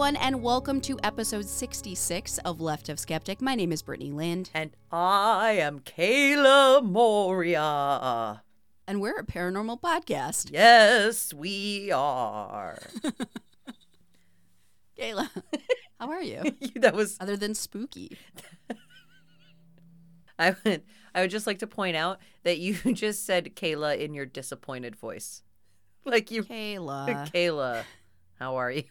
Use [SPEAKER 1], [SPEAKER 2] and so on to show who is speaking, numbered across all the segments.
[SPEAKER 1] Everyone, and welcome to episode 66 of Left of Skeptic. My name is Brittany Lind,
[SPEAKER 2] And I am Kayla Moria.
[SPEAKER 1] and we're a paranormal podcast.
[SPEAKER 2] Yes, we are.
[SPEAKER 1] Kayla, how are you?
[SPEAKER 2] that was
[SPEAKER 1] Other than spooky.
[SPEAKER 2] I would I would just like to point out that you just said Kayla in your disappointed voice. Like you
[SPEAKER 1] Kayla.
[SPEAKER 2] Kayla, how are you?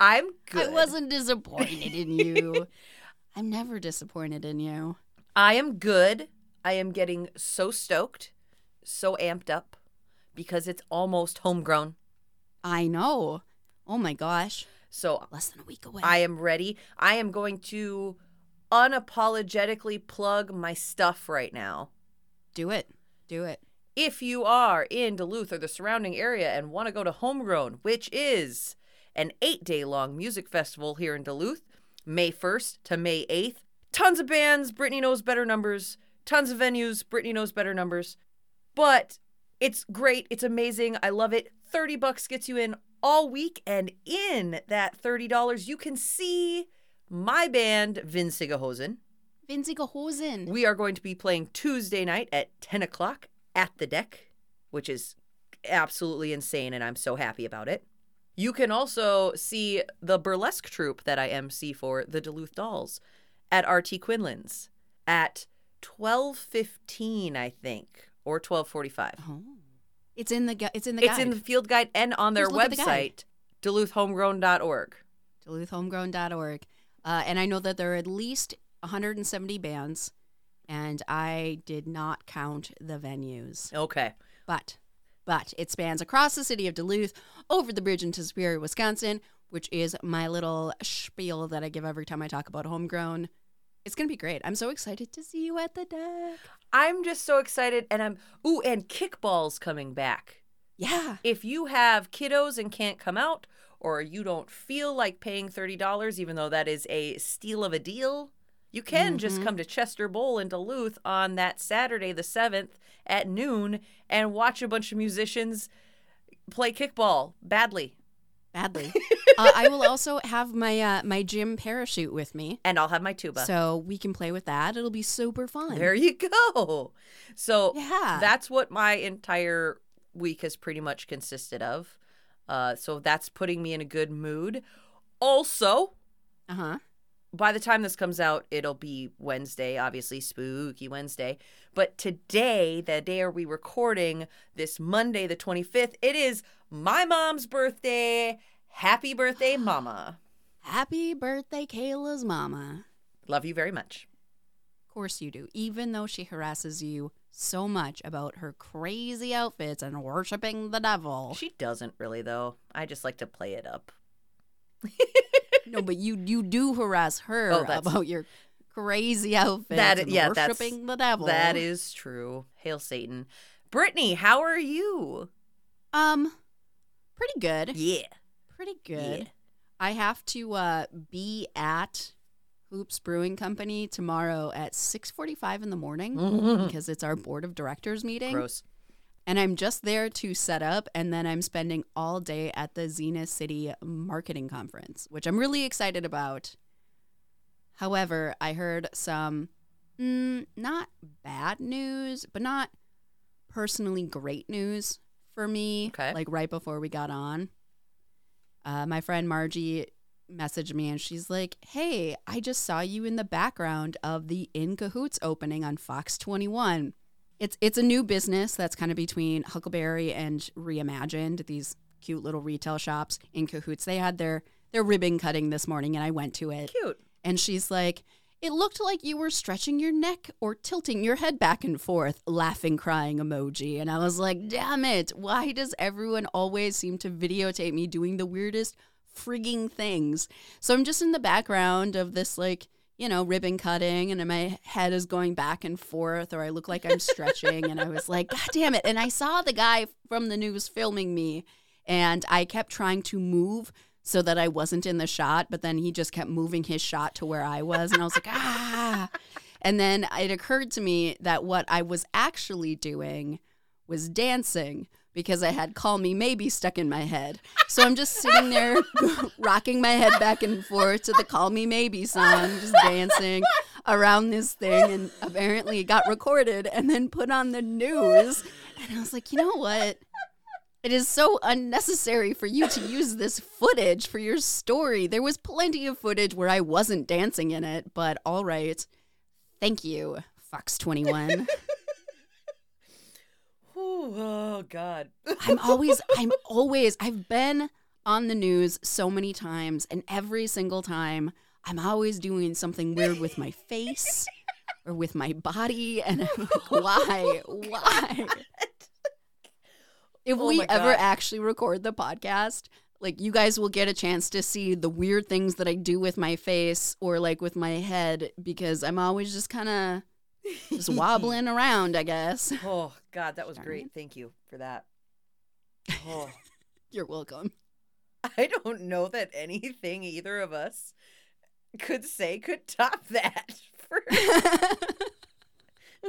[SPEAKER 2] I'm good.
[SPEAKER 1] I wasn't disappointed in you. I'm never disappointed in you.
[SPEAKER 2] I am good. I am getting so stoked, so amped up because it's almost homegrown.
[SPEAKER 1] I know. Oh my gosh.
[SPEAKER 2] So
[SPEAKER 1] Less than a week away.
[SPEAKER 2] I am ready. I am going to unapologetically plug my stuff right now.
[SPEAKER 1] Do it. Do it.
[SPEAKER 2] If you are in Duluth or the surrounding area and want to go to Homegrown, which is an eight day long music festival here in Duluth, May 1st to May 8th, tons of bands, Brittany knows better numbers, tons of venues, Brittany knows better numbers. But it's great. It's amazing. I love it. 30 bucks gets you in all week. And in that $30, you can see my band, Vinsigahosen.
[SPEAKER 1] Vinziga Hosen.
[SPEAKER 2] We are going to be playing Tuesday night at 10 o'clock at the deck, which is absolutely insane, and I'm so happy about it. You can also see the burlesque troupe that I MC for, the Duluth Dolls, at RT Quinlan's at 12:15, I think, or 12:45.
[SPEAKER 1] Oh. It's in the gu- it's in the
[SPEAKER 2] It's in the field guide and on their
[SPEAKER 1] at the
[SPEAKER 2] website, duluthhomegrown.org.
[SPEAKER 1] duluthhomegrown.org. Uh, and I know that there are at least 170 bands, and I did not count the venues.
[SPEAKER 2] Okay.
[SPEAKER 1] But, but it spans across the city of Duluth, over the bridge into Superior, Wisconsin, which is my little spiel that I give every time I talk about homegrown. It's gonna be great. I'm so excited to see you at the deck.
[SPEAKER 2] I'm just so excited and I'm ooh and kickball's coming back.
[SPEAKER 1] Yeah.
[SPEAKER 2] if you have kiddos and can't come out, or you don't feel like paying $30, even though that is a steal of a deal, you can just come to Chester Bowl in Duluth on that Saturday, the 7th at noon, and watch a bunch of musicians play kickball badly.
[SPEAKER 1] Badly. uh, I will also have my uh, my gym parachute with me,
[SPEAKER 2] And I'll have my tuba.
[SPEAKER 1] so we can play with that. It'll be super fun.
[SPEAKER 2] there you go. So
[SPEAKER 1] Yeah.
[SPEAKER 2] that's what my entire week has pretty much consisted of. Uh, so that's putting me in a good mood. Also,
[SPEAKER 1] Uh huh.
[SPEAKER 2] By the time this comes out, it'll be Wednesday, obviously spooky Wednesday. But today, the day are we recording this Monday, the 25th, it is my mom's birthday. Happy birthday, mama.
[SPEAKER 1] Happy birthday, Kayla's mama.
[SPEAKER 2] Love you very much.
[SPEAKER 1] Of course you do, even though she harasses you so much about her crazy outfits and worshiping the devil.
[SPEAKER 2] She doesn't really though. I just like to play it up.
[SPEAKER 1] no, but you you do harass her
[SPEAKER 2] Oh, that's-
[SPEAKER 1] about your crazy outfits
[SPEAKER 2] That- yeah, that's-
[SPEAKER 1] worshiping the devil.
[SPEAKER 2] That is true. Hail Satan. Brittany, how are you?
[SPEAKER 1] um pretty good.
[SPEAKER 2] Yeah.
[SPEAKER 1] Pretty good.
[SPEAKER 2] Yeah.
[SPEAKER 1] I have to uh, be at Hoops Brewing Company tomorrow at 6:45 in the morning because it's our board of directors meeting.
[SPEAKER 2] Gross.
[SPEAKER 1] And I'm just there to set up, and then I'm spending all day at the Zenith City Marketing Conference, which I'm really excited about. However, I heard some mm, not bad news, but not personally great news for me.
[SPEAKER 2] Okay.
[SPEAKER 1] Like right before we got on. Uh, my friend Margie messaged me and she's like, Hey, I just saw you in the background of the In Cahoots opening on Fox 21 it's it's a new business that's kind of between Huckleberry and Reimagined, these cute little retail shops in cahoots. They had their their ribbon cutting this morning and I went to it.
[SPEAKER 2] Cute.
[SPEAKER 1] And she's like, "It looked like you were stretching your neck or tilting your head back and forth, laughing crying emoji." And I was like, "Damn it. Why does everyone always seem to videotape me doing the weirdest frigging things?" So I'm just in the background of this like you know, ribbon cutting and my head is going back and forth or I look like I'm stretching and I was like, God damn it. And I saw the guy from the news filming me and I kept trying to move so that I wasn't in the shot, but then he just kept moving his shot to where I was and I was like, ah. And then it occurred to me that what I was actually doing was dancing because I had Call Me Maybe stuck in my head. So I'm just sitting there rocking my head back and forth to the Call Me Maybe song, just dancing around this thing. And apparently it got recorded and then put on the news. And I was like, you know what? It is so unnecessary for you to use this footage for your story. There was plenty of footage where I wasn't dancing in it, but all right. Thank you, Fox 21.
[SPEAKER 2] Ooh, oh God.
[SPEAKER 1] I'm always, I'm always, I've been on the news so many times, and every single time, I'm always doing something weird with my face or with my body. And I'm like, why? Why? If
[SPEAKER 2] Oh
[SPEAKER 1] we ever actually record the podcast, like you guys will get a chance to see the weird things that I do with my face or like with my head because I'm always just kind of just wobbling around, I guess.
[SPEAKER 2] Oh God, that was
[SPEAKER 1] Darn
[SPEAKER 2] great.
[SPEAKER 1] it.
[SPEAKER 2] Thank you for that. Oh,
[SPEAKER 1] You're welcome.
[SPEAKER 2] I don't know that anything either of us could say could top that. For,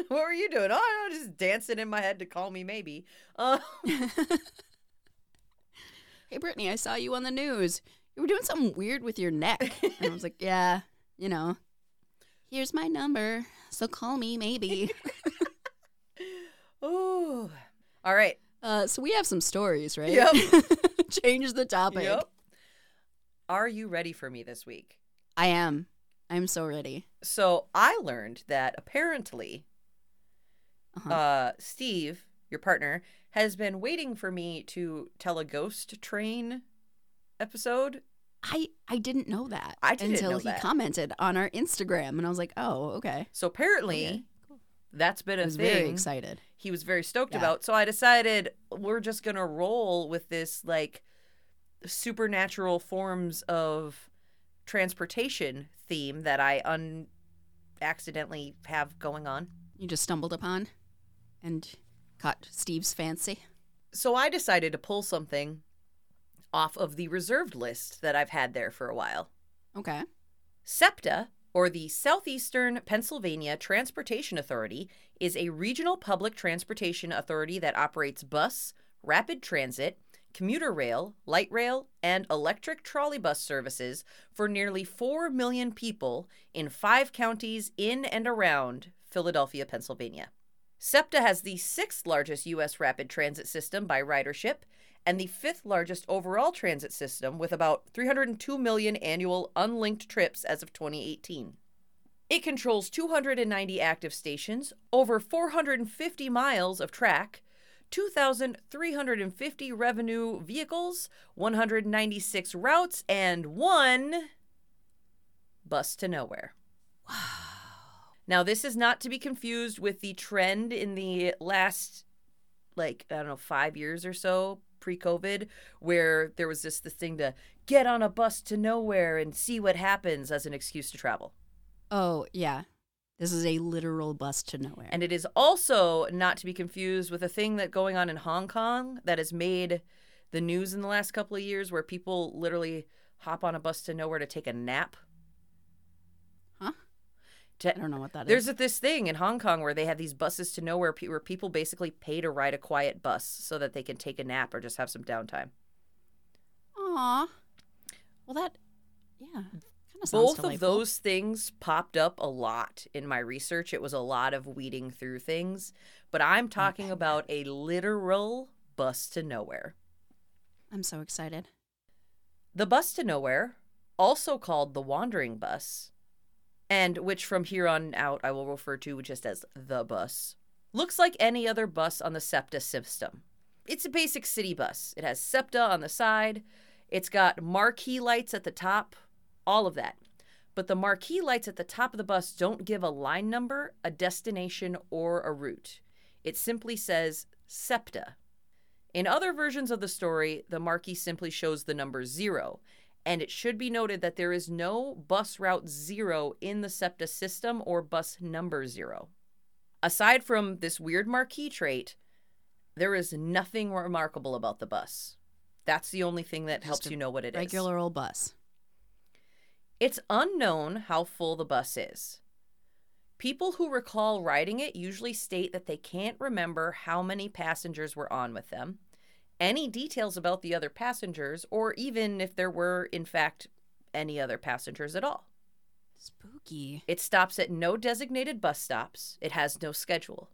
[SPEAKER 2] what were you doing? Oh, no, just dancing in my head to call me maybe. Uh,
[SPEAKER 1] hey, Brittany, I saw you on the news. You were doing something weird with your neck. And I was like, yeah, you know, here's my number. So call me maybe.
[SPEAKER 2] oh, all right.
[SPEAKER 1] Uh, so we have some stories, right?
[SPEAKER 2] Yep.
[SPEAKER 1] Change the topic.
[SPEAKER 2] Yep. Are you ready for me this week?
[SPEAKER 1] I am. I'm so ready.
[SPEAKER 2] So I learned that apparently,
[SPEAKER 1] Uh-huh.
[SPEAKER 2] uh, Steve, your partner, has been waiting for me to tell a ghost train episode.
[SPEAKER 1] I I didn't know that
[SPEAKER 2] I didn't
[SPEAKER 1] until
[SPEAKER 2] know
[SPEAKER 1] he
[SPEAKER 2] that.
[SPEAKER 1] commented on our Instagram, and I was like, oh, okay.
[SPEAKER 2] So apparently,
[SPEAKER 1] Okay.
[SPEAKER 2] that's been
[SPEAKER 1] I
[SPEAKER 2] a
[SPEAKER 1] was
[SPEAKER 2] thing
[SPEAKER 1] very excited.
[SPEAKER 2] he was very stoked
[SPEAKER 1] Yeah.
[SPEAKER 2] about. So I decided we're just gonna roll with this like supernatural forms of transportation theme that I un accidentally have going on.
[SPEAKER 1] You just stumbled upon and caught Steve's fancy.
[SPEAKER 2] So I decided to pull something off of the reserved list that I've had there for a while.
[SPEAKER 1] Okay.
[SPEAKER 2] SEPTA, or the Southeastern Pennsylvania Transportation Authority, is a regional public transportation authority that operates bus, rapid transit, commuter rail, light rail, and electric trolley bus services for nearly 4 million people in five counties in and around Philadelphia, Pennsylvania. SEPTA has the sixth largest U.S. rapid transit system by ridership and the fifth largest overall transit system with about 302 million annual unlinked trips as of 2018. It controls 290 active stations, over 450 miles of track, 2,350 revenue vehicles, 196 routes, and one bus to nowhere. Wow. Now, this is not to be confused with the trend in the last, like, I don't know, five years or so pre COVID, where there was just this thing to get on a bus to nowhere and see what happens as an excuse to travel.
[SPEAKER 1] Oh, yeah. This is a literal bus to nowhere.
[SPEAKER 2] And it is also not to be confused with a thing that going on in Hong Kong that has made the news in the last couple of years where people literally hop on a bus to nowhere to take a nap.
[SPEAKER 1] I don't know what that is.
[SPEAKER 2] There's this thing in Hong Kong where they have these buses to nowhere where people basically pay to ride a quiet bus so that they can take a nap or just have some downtime.
[SPEAKER 1] Aw. Well, that, yeah. Kind of sounds
[SPEAKER 2] Both of those things popped up a lot in my research. It was a lot of weeding through things, but I'm talking
[SPEAKER 1] Okay.
[SPEAKER 2] about a literal bus to nowhere.
[SPEAKER 1] I'm so excited.
[SPEAKER 2] The bus to nowhere, also called the wandering bus, and which from here on out I will refer to just as the bus, looks like any other bus on the SEPTA system. It's a basic city bus. It has SEPTA on the side, it's got marquee lights at the top, all of that. But the marquee lights at the top of the bus don't give a line number, a destination, or a route. It simply says SEPTA. In other versions of the story, the marquee simply shows the number zero, and it should be noted that there is no bus route zero in the SEPTA system or bus number zero. Aside from this weird marquee trait, there is nothing remarkable about the bus. That's the only thing that
[SPEAKER 1] Just
[SPEAKER 2] helps you know what it is.
[SPEAKER 1] Regular old bus.
[SPEAKER 2] It's unknown how full the bus is. People who recall riding it usually state that they can't remember how many passengers were on with them, any details about the other passengers, or even if there were, in fact, any other passengers at all.
[SPEAKER 1] Spooky.
[SPEAKER 2] It stops at no designated bus stops, it has no schedule.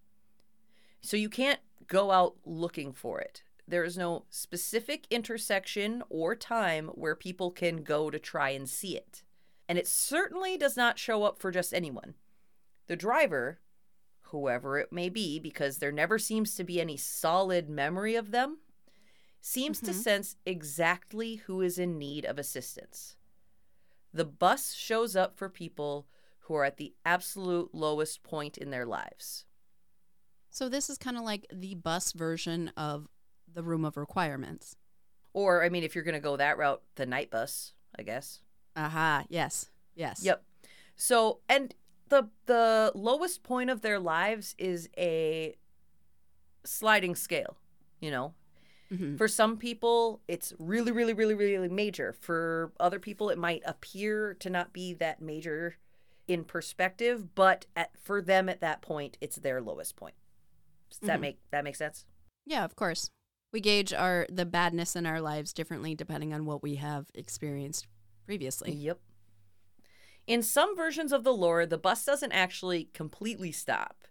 [SPEAKER 2] So you can't go out looking for it. There is no specific intersection or time where people can go to try and see it. And it certainly does not show up for just anyone. The driver, whoever it may be, because there never seems to be any solid memory of them, seems to
[SPEAKER 1] Mhm.
[SPEAKER 2] sense exactly who is in need of assistance. The bus shows up for people who are at the absolute lowest point in their lives.
[SPEAKER 1] So this is kind of like the bus version of the room of requirements.
[SPEAKER 2] Or, I mean, if you're going to go that route, the night bus, I guess.
[SPEAKER 1] Aha. Yes. Yes.
[SPEAKER 2] Yep. So, and the the lowest point of their lives is a sliding scale, you know.
[SPEAKER 1] Mhm.
[SPEAKER 2] For some people, it's really, really, really, really major. For other people, it might appear to not be that major in perspective, but at, for them at that point, it's their lowest point. Does that
[SPEAKER 1] Mhm.
[SPEAKER 2] make that make sense?
[SPEAKER 1] Yeah, of course. We gauge our the badness in our lives differently depending on what we have experienced previously.
[SPEAKER 2] Yep. In some versions of the lore, the bus doesn't actually completely stop.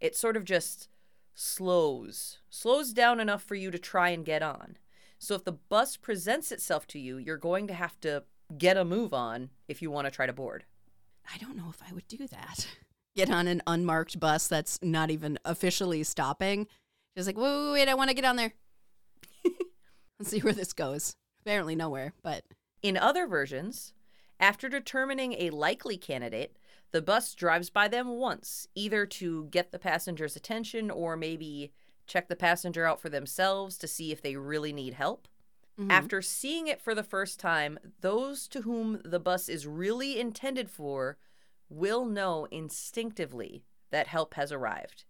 [SPEAKER 2] It sort of just slows, slows down enough for you to try and get on. So if the bus presents itself to you, you're going to have to get a move on if you want to try to board.
[SPEAKER 1] I don't know if I would do that. Get on an unmarked bus that's not even officially stopping. Just like, wait, wait, wait, I want to get on there. Let's see where this goes. Apparently nowhere, but
[SPEAKER 2] In other versions, after determining a likely candidate, the bus drives by them once, either to get the passenger's attention or maybe check the passenger out for themselves to see if they really need help.
[SPEAKER 1] mhm.
[SPEAKER 2] After seeing it for the first time, those to whom the bus is really intended for will know instinctively that help has arrived.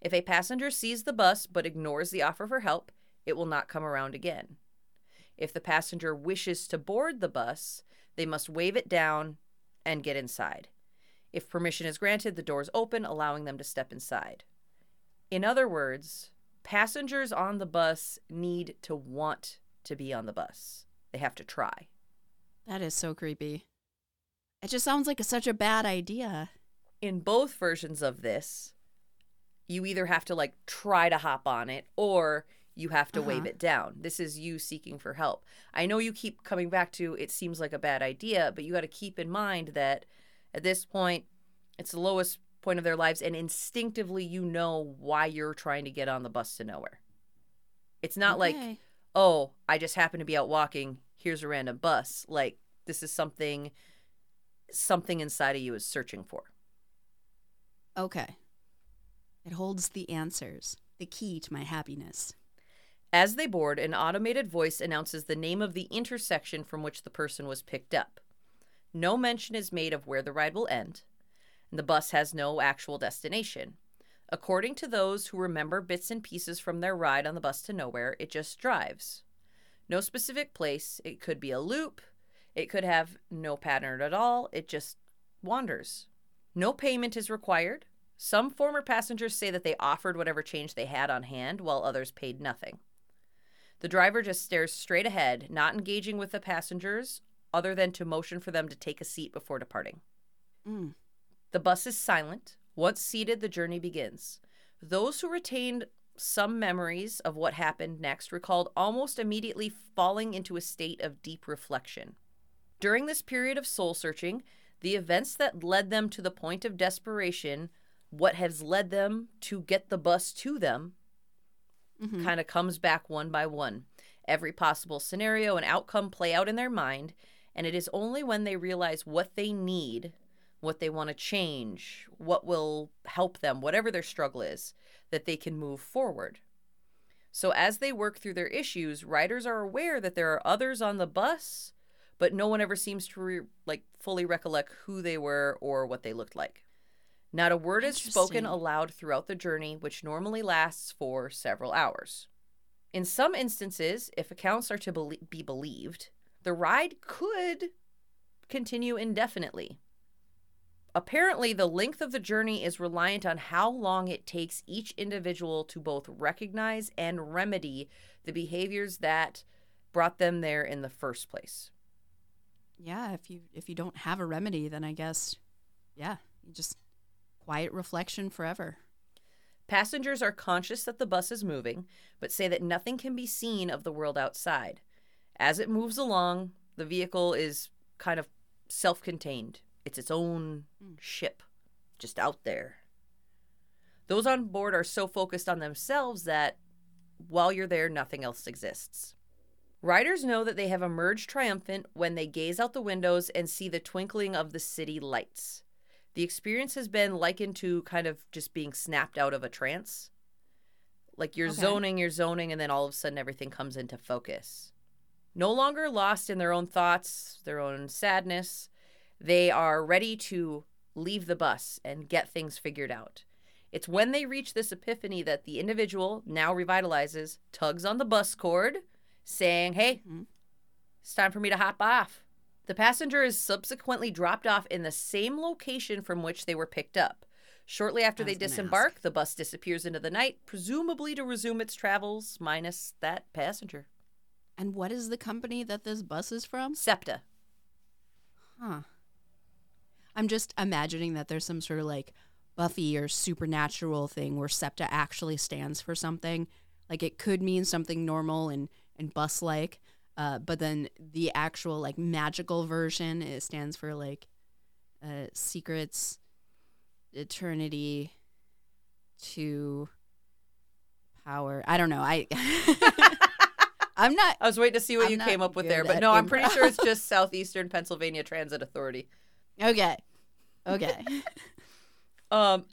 [SPEAKER 2] If a passenger sees the bus but ignores the offer for help, it will not come around again. If the passenger wishes to board the bus, they must wave it down and get inside. If permission is granted, the doors open, allowing them to step inside. In other words, passengers on the bus need to want to be on the bus. They have to try.
[SPEAKER 1] that is so creepy. It just sounds like a, such a bad idea.
[SPEAKER 2] In both versions of this, you either have to like try to hop on it or you have to wave
[SPEAKER 1] Uh-huh.
[SPEAKER 2] it down. This is you seeking for help. I know you keep coming back to it seems like a bad idea, but you got to keep in mind that at this point, it's the lowest point of their lives, and instinctively you know why you're trying to get on the bus to nowhere. It's not like, oh, I just happen to be out walking. Here's a random bus. Like this is something, something inside of you is searching for.
[SPEAKER 1] Okay. It holds the answers, the key to my happiness.
[SPEAKER 2] As they board, an automated voice announces the name of the intersection from which the person was picked up. No mention is made of where the ride will end, and the bus has no actual destination. According to those who remember bits and pieces from their ride on the bus to nowhere, it just drives. No specific place. It could be a loop. It could have no pattern at all. It just wanders. No payment is required. Some former passengers say that they offered whatever change they had on hand, while others paid nothing. The driver just stares straight ahead, not engaging with the passengers other than to motion for them to take a seat before departing.
[SPEAKER 1] Mm.
[SPEAKER 2] The bus is silent. Once seated, the journey begins. Those who retained some memories of what happened next recalled almost immediately falling into a state of deep reflection. During this period of soul searching, the events that led them to the point of desperation, what has led them to get the bus to them,
[SPEAKER 1] Mhm.
[SPEAKER 2] kind of comes back one by one. Every possible scenario and outcome play out in their mind, and it is only when they realize what they need, what they want to change, what will help them, whatever their struggle is, that they can move forward. So as they work through their issues, riders are aware that there are others on the bus, but no one ever seems to re- like fully recollect who they were or what they looked like. Not a word is spoken aloud throughout the journey, which normally lasts for several hours. In some instances, if accounts are to be believed, the ride could continue indefinitely. Apparently, the length of the journey is reliant on how long it takes each individual to both recognize and remedy the behaviors that brought them there in the first place.
[SPEAKER 1] Yeah, if you if you don't have a remedy, then I guess yeah, just quiet reflection forever.
[SPEAKER 2] Passengers are conscious that the bus is moving, but say that nothing can be seen of the world outside. As it moves along, the vehicle is kind of self contained, it's its own hmm. ship, just out there. Those on board are so focused on themselves that while you're there, nothing else exists. Riders know that they have emerged triumphant when they gaze out the windows and see the twinkling of the city lights. The experience has been likened to kind of just being snapped out of a trance. Like you're
[SPEAKER 1] Okay.
[SPEAKER 2] zoning, you're zoning, and then all of a sudden everything comes into focus. No longer lost in their own thoughts, their own sadness, they are ready to leave the bus and get things figured out. It's when they reach this epiphany that the individual, now revitalizes, tugs on the bus cord, saying, Hey,
[SPEAKER 1] Mhm.
[SPEAKER 2] it's time for me to hop off. The passenger is subsequently dropped off in the same location from which they were picked up. Shortly after they disembark, the bus disappears into the night, presumably to resume its travels, minus that passenger.
[SPEAKER 1] And what is the company that this bus is from?
[SPEAKER 2] SEPTA.
[SPEAKER 1] Huh. I'm just imagining that there's some sort of like Buffy or supernatural thing where SEPTA actually stands for something. Like it could mean something normal and, and bus like, uh, but then the actual like magical version it stands for like uh, secrets, eternity, to power. I don't know. I I'm not
[SPEAKER 2] I was waiting to see what
[SPEAKER 1] I'm
[SPEAKER 2] you
[SPEAKER 1] not
[SPEAKER 2] came up with
[SPEAKER 1] good
[SPEAKER 2] there, but
[SPEAKER 1] at
[SPEAKER 2] no, I'm pretty
[SPEAKER 1] improv.
[SPEAKER 2] sure it's just Southeastern Pennsylvania Transit Authority.
[SPEAKER 1] okay. Okay.
[SPEAKER 2] Um,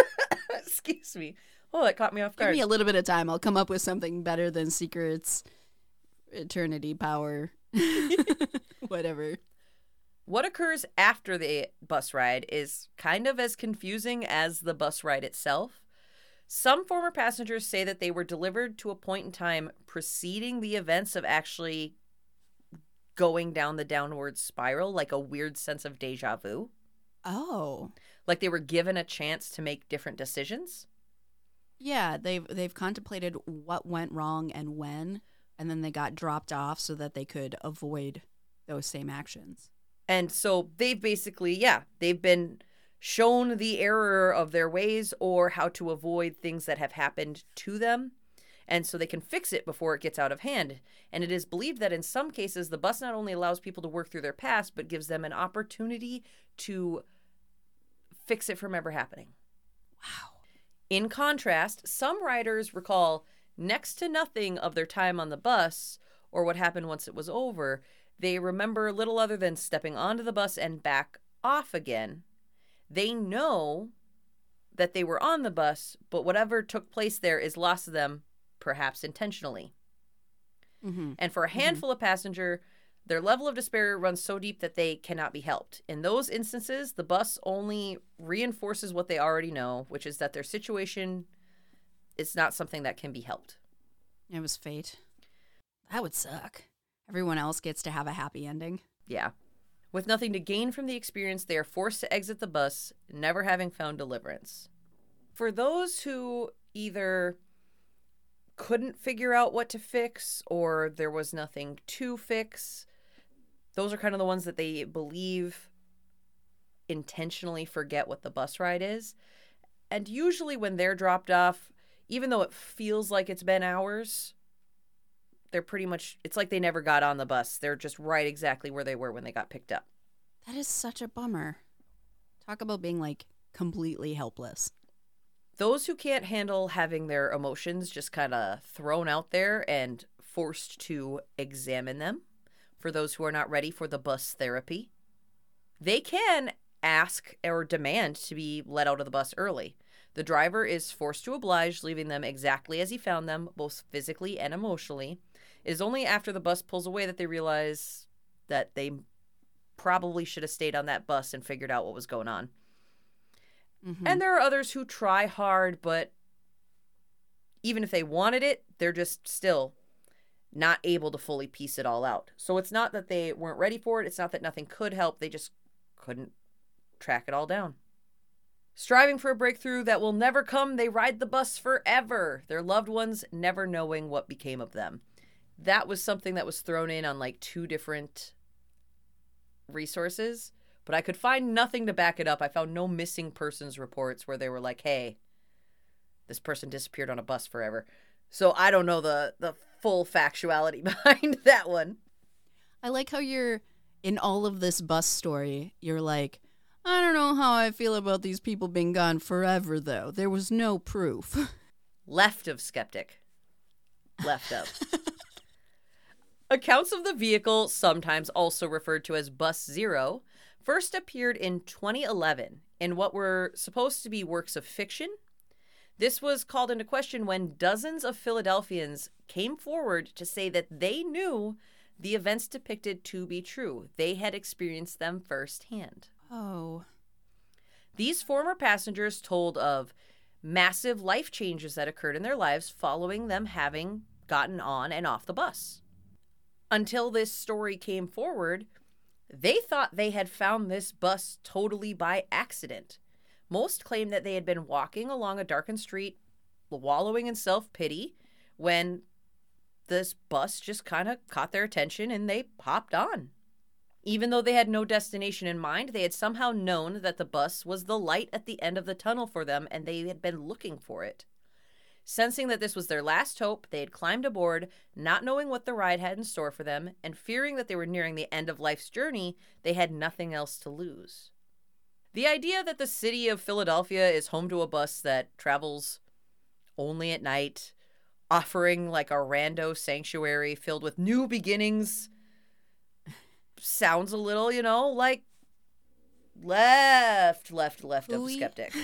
[SPEAKER 2] excuse me. Oh, that caught me off guard.
[SPEAKER 1] Give
[SPEAKER 2] guard.
[SPEAKER 1] me a little bit of time. I'll come up with something better than secrets, eternity, power, whatever.
[SPEAKER 2] What occurs after the bus ride is kind of as confusing as the bus ride itself. Some former passengers say that they were delivered to a point in time preceding the events of actually going down the downward spiral, like a weird sense of deja vu.
[SPEAKER 1] Oh,
[SPEAKER 2] Like they were given a chance to make different decisions.
[SPEAKER 1] yeah. They've they've contemplated what went wrong and when, and then they got dropped off so that they could avoid those same actions.
[SPEAKER 2] And so they've basically, yeah, they've been shown the error of their ways or how to avoid things that have happened to them. And so they can fix it before it gets out of hand. And it is believed that in some cases, the bus not only allows people to work through their past, but gives them an opportunity to fix it from ever happening.
[SPEAKER 1] Wow.
[SPEAKER 2] In contrast, some riders recall next to nothing of their time on the bus or what happened once it was over. They remember little other than stepping onto the bus and back off again. They know that they were on the bus, but whatever took place there is lost to them, perhaps intentionally.
[SPEAKER 1] Mm-hmm.
[SPEAKER 2] And for a handful of passenger, their level of despair runs so deep that they cannot be helped. In those instances, the bus only reinforces what they already know, which is that their situation is not something that can be helped.
[SPEAKER 1] It was fate. That would suck. Everyone else gets to have a happy ending.
[SPEAKER 2] Yeah. With nothing to gain from the experience, they are forced to exit the bus, never having found deliverance. For those who either couldn't figure out what to fix or there was nothing to fix, those are kind of the ones that they believe intentionally forget what the bus ride is. And usually, when they're dropped off, even though it feels like it's been hours, they're pretty much, it's like they never got on the bus. They're just right exactly where they were when they got picked up.
[SPEAKER 1] That is such a bummer. Talk about being like completely helpless.
[SPEAKER 2] Those who can't handle having their emotions just kind of thrown out there and forced to examine them, for those who are not ready for the bus therapy, they can ask or demand to be let out of the bus early. The driver is forced to oblige, leaving them exactly as he found them, both physically and emotionally. It is only after the bus pulls away that they realize that they probably should have stayed on that bus and figured out what was going on.
[SPEAKER 1] Mhm.
[SPEAKER 2] And there are others who try hard, but even if they wanted it, they're just still not able to fully piece it all out. So it's not that they weren't ready for it. It's not that nothing could help. They just couldn't track it all down. Striving for a breakthrough that will never come, they ride the bus forever, their loved ones never knowing what became of them. That was something that was thrown in on like two different resources, but I could find nothing to back it up. I found no missing persons reports where they were like, hey, this person disappeared on a bus forever. So I don't know the, the full factuality behind that one.
[SPEAKER 1] I like how you're in all of this bus story. You're like, I don't know how I feel about these people being gone forever, though. There was no proof.
[SPEAKER 2] Left of skeptic. Left of. Accounts of the vehicle, sometimes also referred to as Bus Zero, first appeared in 2011 in what were supposed to be works of fiction. This was called into question when dozens of Philadelphians came forward to say that they knew the events depicted to be true. They had experienced them firsthand.
[SPEAKER 1] Oh.
[SPEAKER 2] These former passengers told of massive life changes that occurred in their lives following them having gotten on and off the bus. Until this story came forward, they thought they had found this bus totally by accident. Most claim that they had been walking along a darkened street, wallowing in self pity, when this bus just kind of caught their attention and they hopped on. Even though they had no destination in mind, they had somehow known that the bus was the light at the end of the tunnel for them and they had been looking for it. Sensing that this was their last hope, they had climbed aboard, not knowing what the ride had in store for them, and fearing that they were nearing the end of life's journey, they had nothing else to lose. The idea that the city of Philadelphia is home to a bus that travels only at night, offering like a rando sanctuary filled with new beginnings, sounds a little, you know, like left, left, left of skeptic.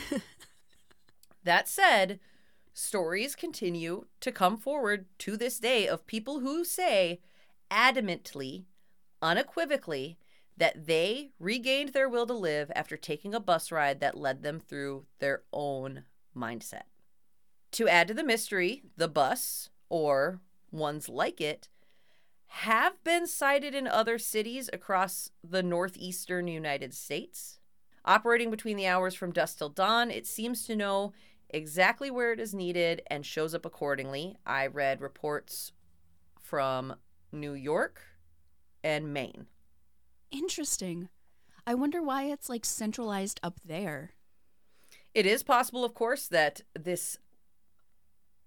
[SPEAKER 2] that said, stories continue to come forward to this day of people who say adamantly, unequivocally, that they regained their will to live after taking a bus ride that led them through their own mindset. To add to the mystery, the bus, or ones like it, have been sighted in other cities across the northeastern United States. Operating between the hours from dusk till dawn, it seems to know exactly where it is needed and shows up accordingly. I read reports from New York and Maine.
[SPEAKER 1] Interesting. I wonder why it's like centralized up there.
[SPEAKER 2] It is possible, of course, that this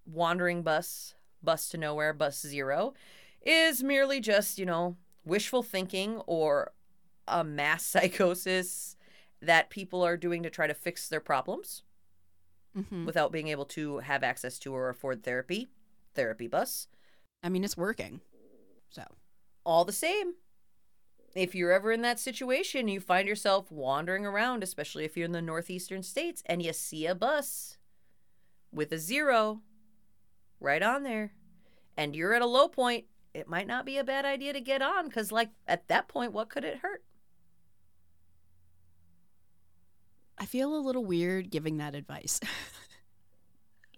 [SPEAKER 2] wandering bus, bus to nowhere, bus zero, is merely just, you know, wishful thinking or a mass psychosis that people are doing to try to fix their problems
[SPEAKER 1] hmm
[SPEAKER 2] without being able to have access to or afford therapy. Therapy bus.
[SPEAKER 1] I mean, it's working. So,
[SPEAKER 2] All the same, if you're ever in that situation, you find yourself wandering around, especially if you're in the northeastern states, and you see a bus with a zero right on there, and you're at a low point, it might not be a bad idea to get on because, like, at that point, what could it hurt?
[SPEAKER 1] I feel a little weird giving that advice.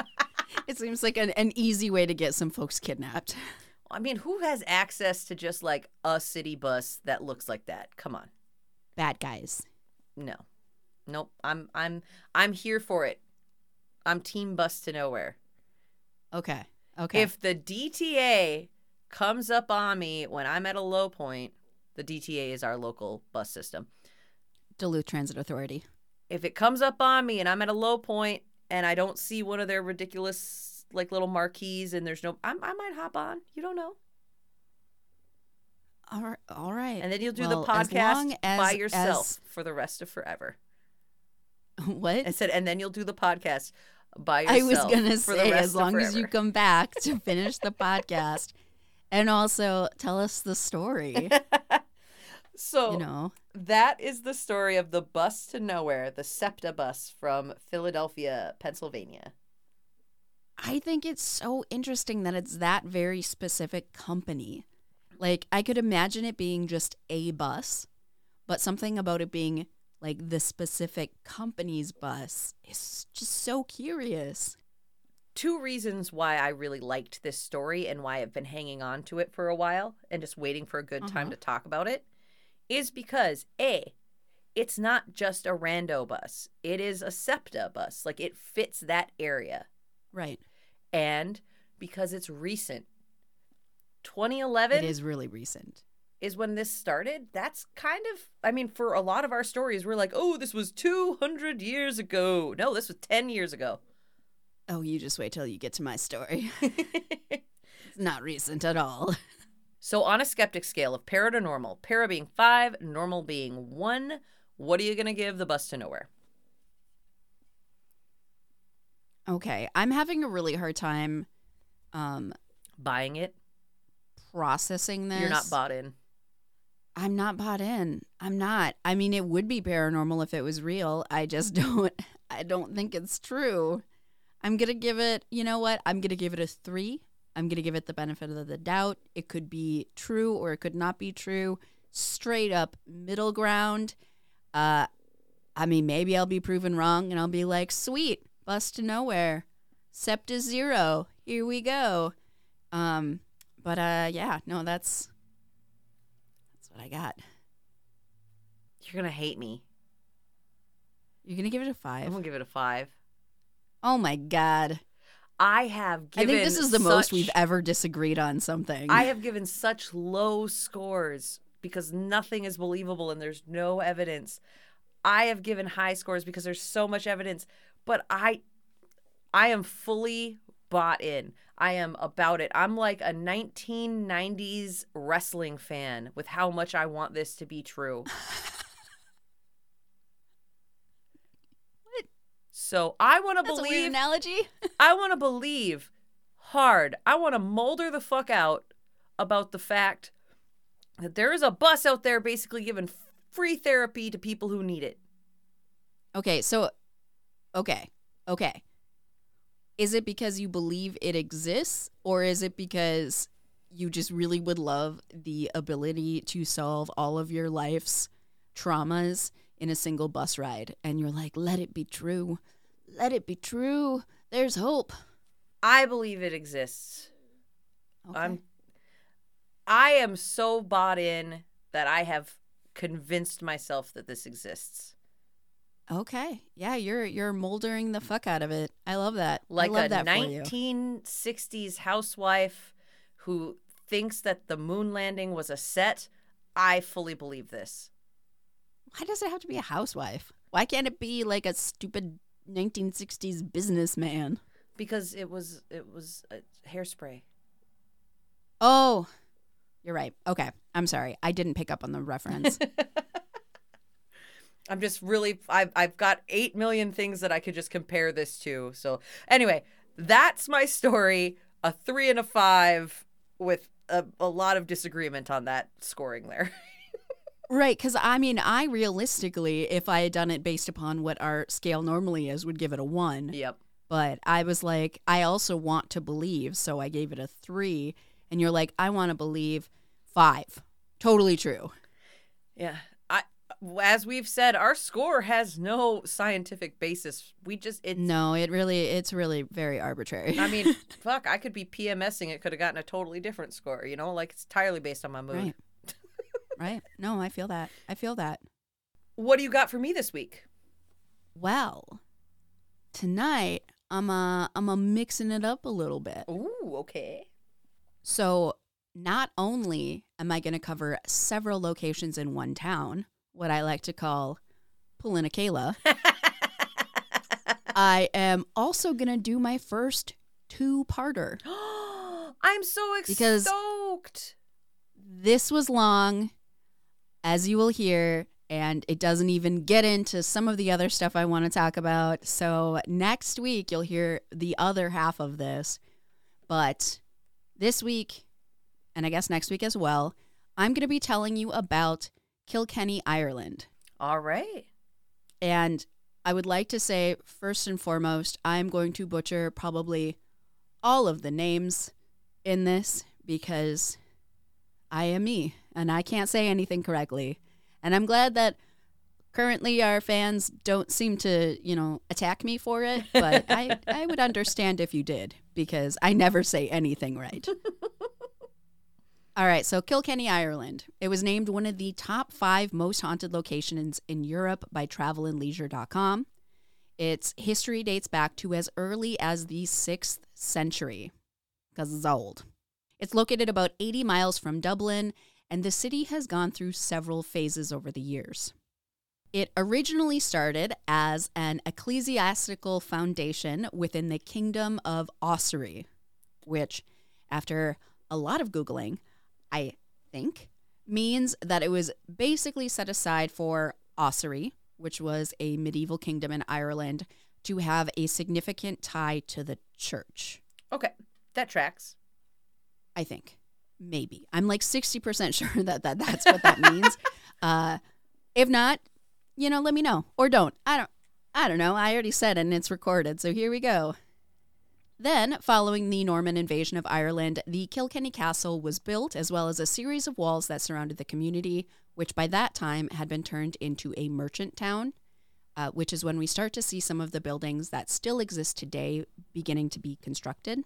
[SPEAKER 1] it seems like an, an easy way to get some folks kidnapped.
[SPEAKER 2] I mean, who has access to just like a city bus that looks like that? Come on.
[SPEAKER 1] Bad guys.
[SPEAKER 2] No. Nope. I'm I'm I'm here for it. I'm team bus to nowhere.
[SPEAKER 1] Okay. Okay.
[SPEAKER 2] If the DTA comes up on me when I'm at a low point, the DTA is our local bus system.
[SPEAKER 1] Duluth Transit Authority.
[SPEAKER 2] If it comes up on me and I'm at a low point and I don't see one of their ridiculous like little marquees and there's no I'm, I might hop on. You don't know.
[SPEAKER 1] All right. All right.
[SPEAKER 2] And then you'll do
[SPEAKER 1] Well,
[SPEAKER 2] the
[SPEAKER 1] as
[SPEAKER 2] podcast
[SPEAKER 1] as-
[SPEAKER 2] by yourself
[SPEAKER 1] as-
[SPEAKER 2] for the rest of forever.
[SPEAKER 1] what?
[SPEAKER 2] I said and then you'll do the podcast by yourself.
[SPEAKER 1] I was gonna
[SPEAKER 2] for the
[SPEAKER 1] say, as long as you come back to finish the podcast, and also tell us the story.
[SPEAKER 2] So
[SPEAKER 1] You know,
[SPEAKER 2] that is the story of the bus to nowhere, the SEPTA bus from Philadelphia, Pennsylvania.
[SPEAKER 1] I think it's so interesting that it's that very specific company. Like, I could imagine it being just a bus, but something about it being like the specific company's bus is just so curious.
[SPEAKER 2] Two reasons why I really liked this story and why I've been hanging on to it for a while and just waiting for a good time
[SPEAKER 1] Uh-huh.
[SPEAKER 2] to talk about it is because A, it's not just a rando bus. It is a SEPTA bus. Like it fits that area.
[SPEAKER 1] Right.
[SPEAKER 2] And because it's recent, 2011
[SPEAKER 1] It is really recent.
[SPEAKER 2] is when this started. That's kind of, I mean, for a lot of our stories, we're like, oh, this was 200 years ago. No, this was 10 years ago.
[SPEAKER 1] Oh, you just wait till you get to my story. it's not recent at all.
[SPEAKER 2] So, on a skeptic scale of para to normal, para being five, normal being one, what are you going to give the bus to nowhere?
[SPEAKER 1] Okay, I'm having a really hard time um
[SPEAKER 2] Buying it?
[SPEAKER 1] processing this.
[SPEAKER 2] You're not bought in.
[SPEAKER 1] I'm not bought in. I'm not. I mean, it would be paranormal if it was real. I just don't I don't think it's true. I'm going to give it, you know what? I'm going to give it a 3. I'm going to give it the benefit of the doubt. It could be true or it could not be true. Straight up middle ground. Uh I mean, maybe I'll be proven wrong and I'll be like, "Sweet, bus to nowhere. Septa zero. Here we go." Um but uh yeah, no, that's that's what I got.
[SPEAKER 2] You're going to hate me.
[SPEAKER 1] You're gonna give it a five.
[SPEAKER 2] I'm going to give it a five.
[SPEAKER 1] Oh my god!
[SPEAKER 2] I have given.
[SPEAKER 1] I think this is the most we've ever disagreed on something.
[SPEAKER 2] I have given such low scores because nothing is believable and there's no evidence. I have given high scores because there's so much evidence, but I I am fully bought in. I am about it. I'm like a 1990s wrestling fan with how much I want this to be true. So I want to
[SPEAKER 1] That's a weird
[SPEAKER 2] believe
[SPEAKER 1] analogy.
[SPEAKER 2] I want to believe hard. I want to molder the fuck out about the fact that there is a bus out there basically giving free therapy to people who need it.
[SPEAKER 1] okay, so okay, okay. Is it because you believe it exists, or is it because you just really would love the ability to solve all of your life's traumas in a single bus ride, and you're like, let it be true, let it be true. There's hope.
[SPEAKER 2] I believe it exists.
[SPEAKER 1] Okay.
[SPEAKER 2] I'm I am so bought in that I have convinced myself that this exists.
[SPEAKER 1] Okay. Yeah, you're you're moldering the fuck out of it. I love that.
[SPEAKER 2] Like
[SPEAKER 1] I love
[SPEAKER 2] a
[SPEAKER 1] that for you.
[SPEAKER 2] 1960s housewife who thinks that the moon landing was a set. I fully believe this.
[SPEAKER 1] Why does it have to be a housewife? Why can't it be like a stupid 1960s businessman?
[SPEAKER 2] because it was it was hairspray.
[SPEAKER 1] Oh, you're right. Okay. I'm sorry. I didn't pick up on the reference.
[SPEAKER 2] I'm just really I've I've got 8 million things that I could just compare this to. So anyway, that's my story. A 3 and a 5 with a, a lot of disagreement on that scoring there.
[SPEAKER 1] right. Because I mean, I realistically, if I had done it based upon what our scale normally is, would give it a one.
[SPEAKER 2] yep.
[SPEAKER 1] But I was like, I also want to believe. So I gave it a three. And you're like, I want to believe five. Totally true.
[SPEAKER 2] Yeah. I as we've said, our score has no scientific basis. We just it.
[SPEAKER 1] No, it really, it's really very arbitrary.
[SPEAKER 2] I mean, fuck, I could be PMSing it could have gotten a totally different score, you know? Like it's entirely based on my mood.
[SPEAKER 1] Right. Right. No, I feel that. I feel that.
[SPEAKER 2] What do you got for me this week?
[SPEAKER 1] Well, tonight I'm uh I'm uh, mixing it up a little bit.
[SPEAKER 2] Ooh, okay.
[SPEAKER 1] So not only am I going to cover several locations in one town, what I like to call pulling a Kayla, I am also going to do my first two-parter.
[SPEAKER 2] I'm so ex-
[SPEAKER 1] Because-
[SPEAKER 2] stoked.
[SPEAKER 1] This was long, as you will hear, and it doesn't even get into some of the other stuff I want to talk about. So next week, you'll hear the other half of this. But this week, and I guess next week as well, I'm going to be telling you about Kilkenny, Ireland.
[SPEAKER 2] All right.
[SPEAKER 1] And I would like to say, first and foremost, I'm going to butcher probably all of the names in this because I am me and I can't say anything correctly. And I'm glad that currently our fans don't seem to, you know, attack me for it, but I, I would understand if you did because I never say anything right. All right, so Kilkenny, Ireland. It was named one of the top five most haunted locations in Europe by travelandleisure.com. Its history dates back to as early as the 6th century, because it's old. It's located about 80 miles from Dublin, and the city has gone through several phases over the years. It originally started as an ecclesiastical foundation within the Kingdom of Ossory, which, after a lot of Googling, I think, means that it was basically set aside for Ossory, which was a medieval kingdom in Ireland, to have a significant tie to the church.
[SPEAKER 2] Okay, that tracks.
[SPEAKER 1] I think. Maybe. I'm like 60% sure that, that that's what that means. uh, if not, you know, let me know or don't. I don't I don't know. I already said it and it's recorded. So here we go. Then, following the Norman invasion of Ireland, the Kilkenny Castle was built as well as a series of walls that surrounded the community, which by that time had been turned into a merchant town, uh, which is when we start to see some of the buildings that still exist today beginning to be constructed.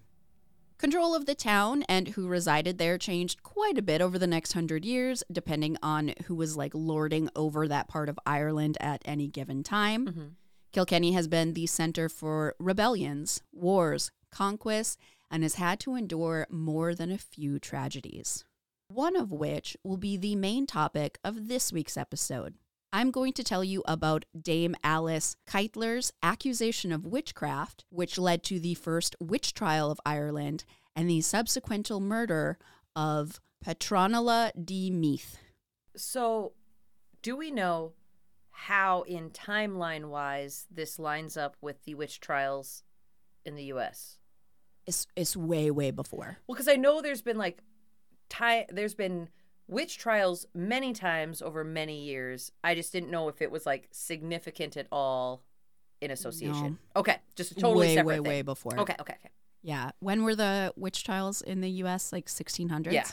[SPEAKER 1] Control of the town and who resided there changed quite a bit over the next hundred years, depending on who was like lording over that part of Ireland at any given time.
[SPEAKER 2] Mm-hmm.
[SPEAKER 1] Kilkenny has been the center for rebellions, wars, conquests, and has had to endure more than a few tragedies. One of which will be the main topic of this week's episode. I'm going to tell you about Dame Alice Kyteler's accusation of witchcraft, which led to the first witch trial of Ireland and the subsequent murder of Petronilla de Meath.
[SPEAKER 2] So, do we know how, in timeline wise, this lines up with the witch trials in the U.S.?
[SPEAKER 1] It's, it's way, way before.
[SPEAKER 2] Well, because I know there's been like, ti- there's been witch trials many times over many years. I just didn't know if it was like significant at all in association. Okay, just a totally
[SPEAKER 1] way,
[SPEAKER 2] separate
[SPEAKER 1] way,
[SPEAKER 2] thing.
[SPEAKER 1] way before.
[SPEAKER 2] Okay, okay, okay.
[SPEAKER 1] Yeah. When were the witch trials in the U.S. Like 1600s?
[SPEAKER 2] Yeah.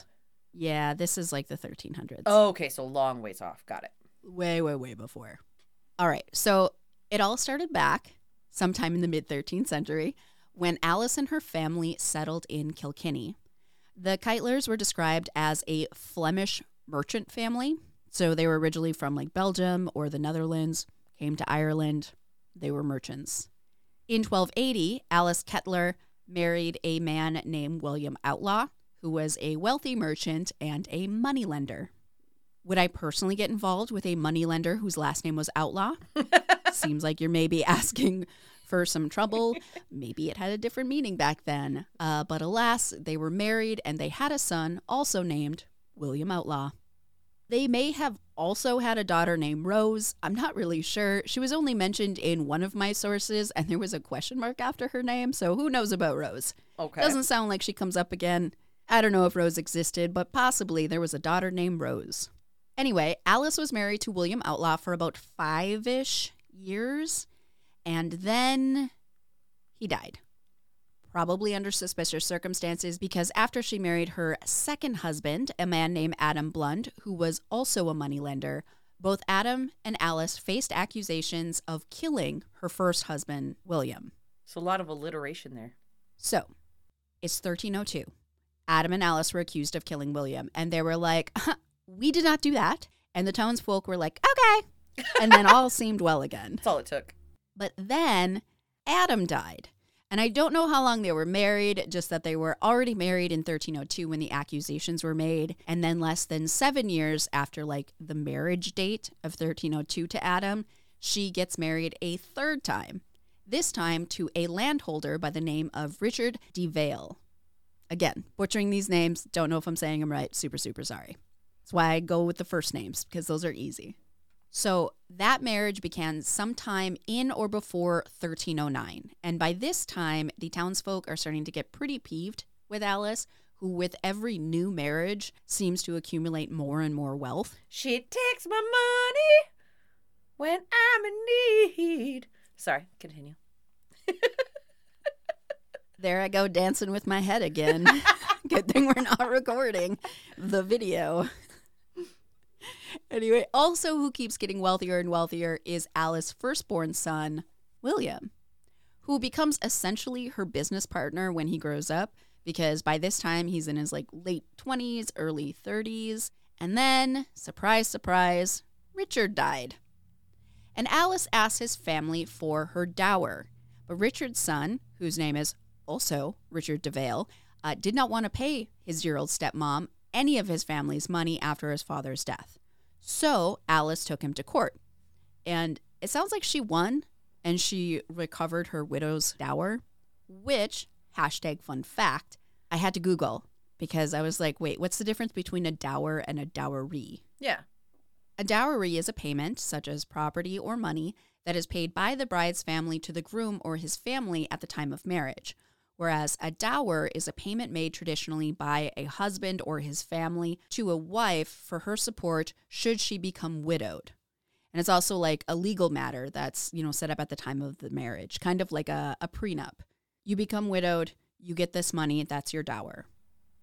[SPEAKER 1] Yeah, this is like the 1300s.
[SPEAKER 2] Oh, okay, so long ways off. Got it.
[SPEAKER 1] Way, way, way before. All right. So it all started back sometime in the mid 13th century when Alice and her family settled in Kilkenny. The Kytelers were described as a Flemish merchant family. So they were originally from like Belgium or the Netherlands, came to Ireland. They were merchants. In 1280, Alice Kettler married a man named William Outlaw, who was a wealthy merchant and a moneylender. Would I personally get involved with a moneylender whose last name was Outlaw? Seems like you're maybe asking for some trouble. Maybe it had a different meaning back then. Uh, but alas, they were married and they had a son, also named William Outlaw. They may have also had a daughter named Rose. I'm not really sure. She was only mentioned in one of my sources, and there was a question mark after her name, so who knows about Rose?
[SPEAKER 2] Okay.
[SPEAKER 1] Doesn't sound like she comes up again. I don't know if Rose existed, but possibly there was a daughter named Rose. Anyway, Alice was married to William Outlaw for about five ish years, and then he died. Probably under suspicious circumstances because after she married her second husband, a man named Adam Blund, who was also a moneylender, both Adam and Alice faced accusations of killing her first husband, William.
[SPEAKER 2] so a lot of alliteration there.
[SPEAKER 1] So, it's 1302. Adam and Alice were accused of killing William, and they were like, "Huh, We did not do that. And the townsfolk were like, Okay. And then all seemed well again.
[SPEAKER 2] That's all it took.
[SPEAKER 1] But then Adam died. And I don't know how long they were married, just that they were already married in 1302 when the accusations were made. And then less than seven years after, like, the marriage date of 1302 to Adam, she gets married a third time, this time to a landholder by the name of Richard de Vale. Again, butchering these names, don't know if I'm saying them right, super, super sorry. That's why I go with the first names, because those are easy. So that marriage began sometime in or before 1309. And by this time, the townsfolk are starting to get pretty peeved with Alice, who, with every new marriage, seems to accumulate more and more wealth.
[SPEAKER 2] She takes my money when I'm in need. Sorry, continue.
[SPEAKER 1] There I go dancing with my head again. Good thing we're not recording the video. Anyway, also who keeps getting wealthier and wealthier is Alice's firstborn son, William, who becomes essentially her business partner when he grows up because by this time he's in his like late 20s, early 30s. And then, surprise, surprise, Richard died. And Alice asks his family for her dower. But Richard's son, whose name is also Richard DeVale, uh, did not want to pay his year old stepmom any of his family's money after his father's death. So Alice took him to court. And it sounds like she won and she recovered her widow's dower, which, hashtag fun fact, I had to Google because I was like, wait, what's the difference between a dower and a dowry?
[SPEAKER 2] Yeah.
[SPEAKER 1] A dowry is a payment, such as property or money, that is paid by the bride's family to the groom or his family at the time of marriage, whereas a dower is a payment made traditionally by a husband or his family to a wife for her support should she become widowed. And it's also like a legal matter that's, you know, set up at the time of the marriage, kind of like a, a prenup. You become widowed, you get this money, that's your dower.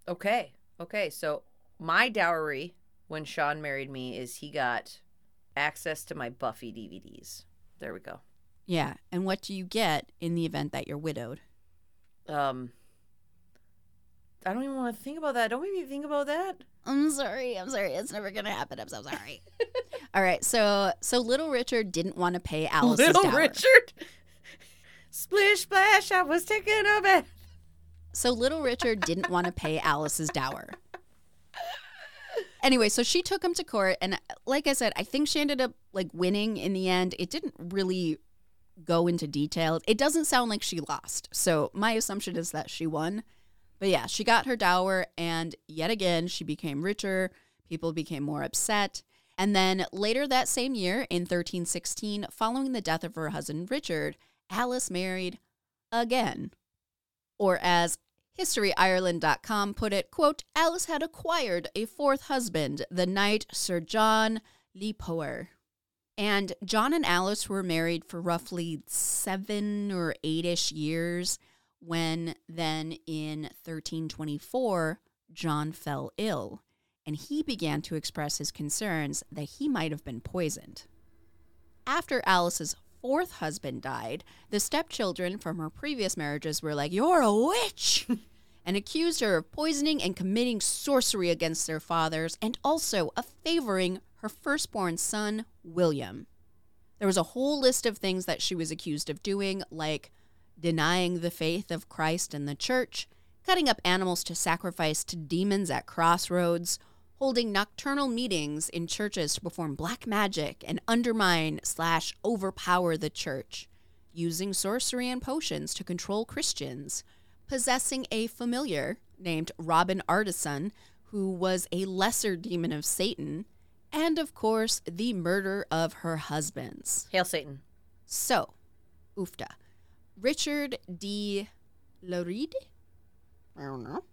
[SPEAKER 2] Okay. Okay. So my dowry when Sean married me is he got access to my Buffy DVDs. There we go.
[SPEAKER 1] Yeah. And what do you get in the event that you're widowed?
[SPEAKER 2] Um I don't even want to think about that. Don't make me think about that.
[SPEAKER 1] I'm sorry. I'm sorry. It's never gonna happen. I'm so sorry. All right. So so little Richard didn't want to pay Alice's dower.
[SPEAKER 2] Little
[SPEAKER 1] dower.
[SPEAKER 2] Richard. Splish splash, I was taking a bath.
[SPEAKER 1] So little Richard didn't want to pay Alice's dower. Anyway, so she took him to court, and like I said, I think she ended up like winning in the end. It didn't really go into detail. It doesn't sound like she lost. So my assumption is that she won. But yeah, she got her dower, and yet again, she became richer. People became more upset. And then later that same year, in 1316, following the death of her husband Richard, Alice married again. Or as HistoryIreland.com put it, quote, Alice had acquired a fourth husband, the knight Sir John le Poer. And John and Alice were married for roughly seven or eight ish years when then in 1324, John fell ill and he began to express his concerns that he might have been poisoned. After Alice's fourth husband died, the stepchildren from her previous marriages were like, You're a witch! and accused her of poisoning and committing sorcery against their fathers, and also of favoring her firstborn son, William. There was a whole list of things that she was accused of doing, like denying the faith of Christ and the church, cutting up animals to sacrifice to demons at crossroads, holding nocturnal meetings in churches to perform black magic and undermine slash overpower the church, using sorcery and potions to control Christians, possessing a familiar named Robin Artisson, who was a lesser demon of Satan, and of course, the murder of her husbands.
[SPEAKER 2] Hail Satan.
[SPEAKER 1] So, oofta. Richard D. Loride? I don't know.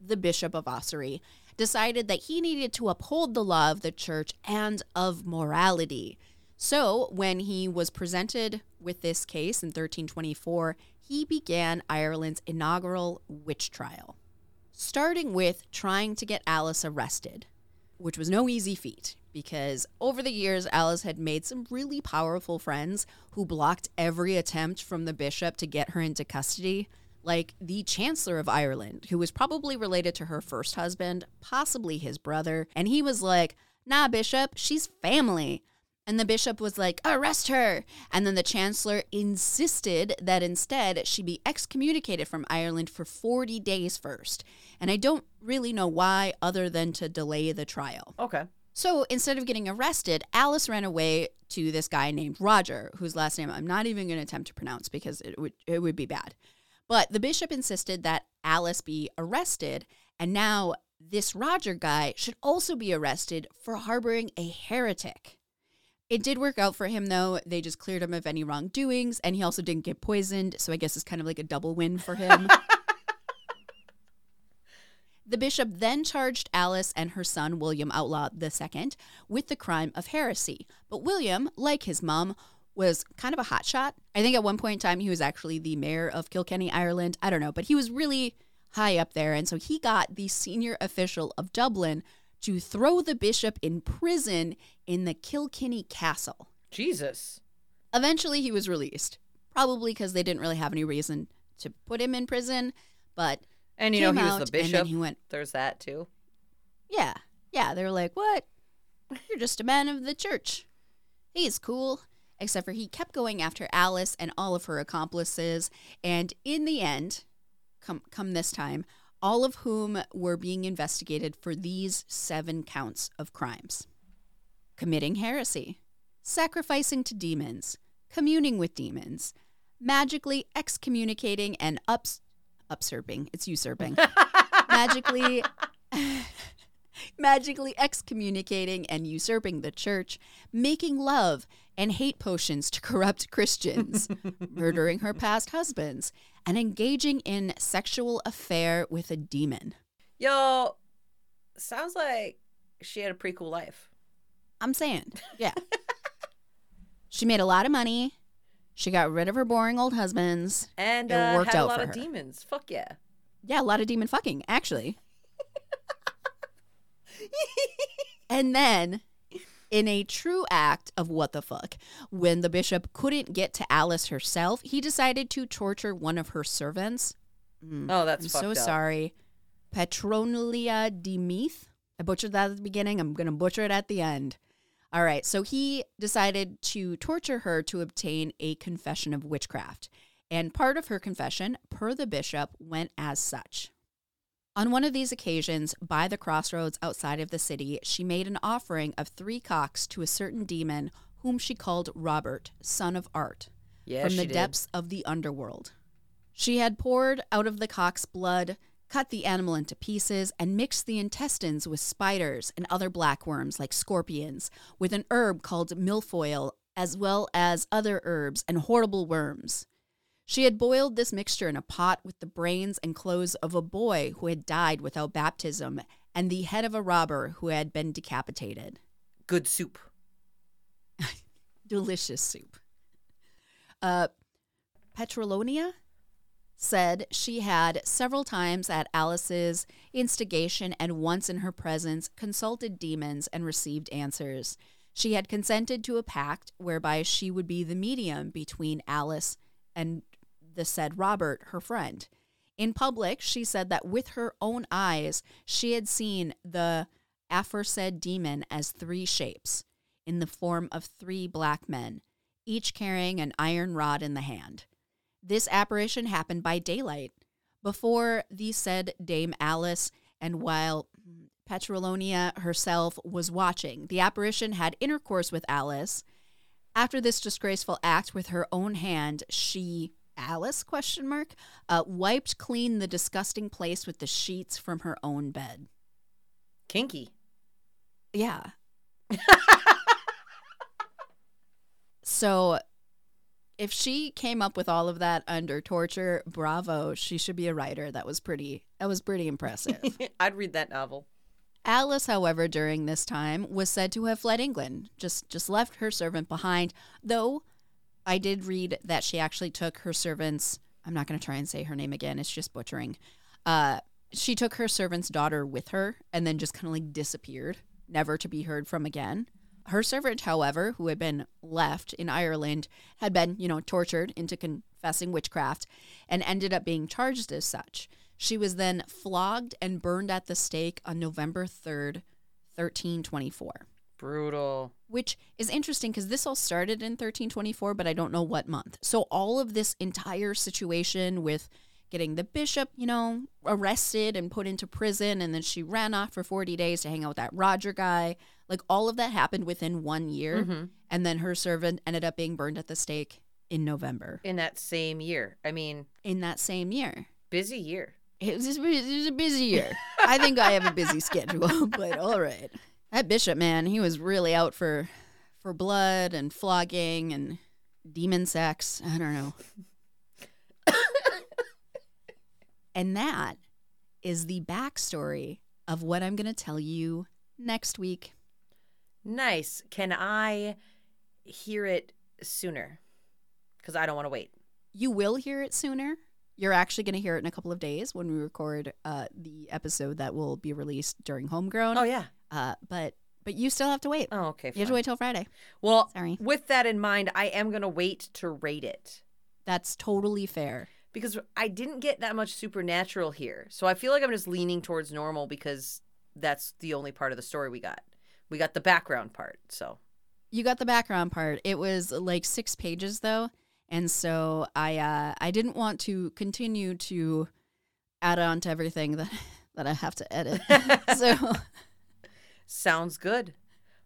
[SPEAKER 1] The Bishop of Ossory decided that he needed to uphold the law of the church and of morality. So, when he was presented with this case in 1324, he began Ireland's inaugural witch trial, starting with trying to get Alice arrested, which was no easy feat because over the years, Alice had made some really powerful friends who blocked every attempt from the bishop to get her into custody like the Chancellor of Ireland, who was probably related to her first husband, possibly his brother. And he was like, Nah, Bishop, she's family. And the bishop was like, arrest her. And then the chancellor insisted that instead she be excommunicated from Ireland for 40 days first. And I don't really know why, other than to delay the trial.
[SPEAKER 2] Okay.
[SPEAKER 1] So instead of getting arrested, Alice ran away to this guy named Roger, whose last name I'm not even going to attempt to pronounce because it would, it would be bad. But the bishop insisted that Alice be arrested, and now this Roger guy should also be arrested for harboring a heretic. It did work out for him, though. They just cleared him of any wrongdoings, and he also didn't get poisoned, so I guess it's kind of like a double win for him. the bishop then charged Alice and her son, William Outlaw II, with the crime of heresy. But William, like his mom, was kind of a hotshot. I think at one point in time he was actually the mayor of Kilkenny, Ireland. I don't know, but he was really high up there. And so he got the senior official of Dublin to throw the bishop in prison in the Kilkenny Castle.
[SPEAKER 2] Jesus.
[SPEAKER 1] Eventually he was released, probably because they didn't really have any reason to put him in prison. But
[SPEAKER 2] And you know he was the bishop.
[SPEAKER 1] he went,
[SPEAKER 2] There's that too.
[SPEAKER 1] yeah, yeah. They were like, what? You're just a man of the church. He's cool. Except for he kept going after Alice and all of her accomplices. And in the end, come come this time, all of whom were being investigated for these seven counts of crimes. Committing heresy, sacrificing to demons, communing with demons, magically excommunicating and ups upsurping, it's usurping, magically magically excommunicating and usurping the church, making love and hate potions to corrupt Christians, murdering her past husbands, and engaging in sexual affair with a demon.
[SPEAKER 2] Yo, sounds like she had a pretty cool life.
[SPEAKER 1] I'm saying, yeah. she made a lot of money. She got rid of her boring old husbands.
[SPEAKER 2] And
[SPEAKER 1] It
[SPEAKER 2] uh,
[SPEAKER 1] worked
[SPEAKER 2] had a lot of
[SPEAKER 1] her.
[SPEAKER 2] demons. Fuck yeah.
[SPEAKER 1] Yeah, a lot of demon fucking, actually. and then, in a true act of what the fuck, when the bishop couldn't get to Alice herself, he decided to torture one of her servants. Mm,
[SPEAKER 2] Oh, that's
[SPEAKER 1] I'm so
[SPEAKER 2] up.
[SPEAKER 1] sorry. Petronia Demeath. I butchered that at the beginning. I'm going to butcher it at the end. All right. So he decided to torture her to obtain a confession of witchcraft. And part of her confession, per the bishop, went as such. On one of these occasions, by the crossroads outside of the city, she made an offering of three cocks to a certain demon whom she called Robert, son of art
[SPEAKER 2] Yeah,
[SPEAKER 1] from the
[SPEAKER 2] did.
[SPEAKER 1] depths of the underworld. She had poured out of the cock's blood, cut the animal into pieces, and mixed the intestines with spiders and other black worms like scorpions, with an herb called milfoil, as well as other herbs and horrible worms. She had boiled this mixture in a pot with the brains and clothes of a boy who had died without baptism and the head of a robber who had been decapitated
[SPEAKER 2] Good soup.
[SPEAKER 1] delicious soup. Uh, Petrolonia said she had several times at Alice's instigation and once in her presence consulted demons and received answers. She had consented to a pact whereby she would be the medium between Alice and the said Robert, her friend. In public, she said that with her own eyes, she had seen the aforesaid demon as three shapes in the form of three black men, each carrying an iron rod in the hand. This apparition happened by daylight, before the said Dame Alice, and while Petrolonia herself was watching. The apparition had intercourse with Alice. After this disgraceful act with her own hand, she Alice question mark uh, wiped clean the disgusting place with the sheets from her own bed.
[SPEAKER 2] Kinky.
[SPEAKER 1] Yeah. so if she came up with all of that under torture, bravo, she should be a writer. That was pretty that was pretty impressive.
[SPEAKER 2] I'd read that novel.
[SPEAKER 1] Alice, however, during this time was said to have fled England, just just left her servant behind, though I did read that she actually took her servant's I'm not going to try and say her name again, it's just butchering. Uh she took her servant's daughter with her and then just kind of like disappeared, never to be heard from again. Her servant, however, who had been left in Ireland, had been, you know, tortured into confessing witchcraft and ended up being charged as such. She was then flogged and burned at the stake on November 3rd, 1324,
[SPEAKER 2] Brutal.
[SPEAKER 1] which is interesting because this all started in 1324, but I don't know what month. So, all of this entire situation with getting the bishop, you know, arrested and put into prison, and then she ran off for 40 days to hang out with that Roger guy, like all of that happened within one year.
[SPEAKER 2] Mhm.
[SPEAKER 1] And then her servant ended up being burned at the stake in November
[SPEAKER 2] In that same year. I mean,
[SPEAKER 1] in that same year.
[SPEAKER 2] busy year.
[SPEAKER 1] It was, it was a busy year. I think I have a busy schedule, but all right. That bishop man, he was really out for for blood and flogging and demon sex. I don't know. and that is the backstory of what I'm going to tell you next week.
[SPEAKER 2] Nice. Can I hear it sooner? Because I don't want to wait.
[SPEAKER 1] You will hear it sooner. You're actually going to hear it in a couple of days when we record uh, the episode that will be released during Homegrown.
[SPEAKER 2] Oh, yeah.
[SPEAKER 1] Uh, but but you still have to wait.
[SPEAKER 2] Oh, okay.
[SPEAKER 1] You have to wait till Friday.
[SPEAKER 2] Well,
[SPEAKER 1] Sorry.
[SPEAKER 2] with that in mind, I am going to wait to rate it.
[SPEAKER 1] That's totally fair.
[SPEAKER 2] because I didn't get that much supernatural here. So I feel like I'm just leaning towards normal because that's the only part of the story we got. We got the background part. So
[SPEAKER 1] You got the background part. It was like six pages though, and so I uh, I didn't want to continue to add on to everything that that I have to edit. so
[SPEAKER 2] sounds good.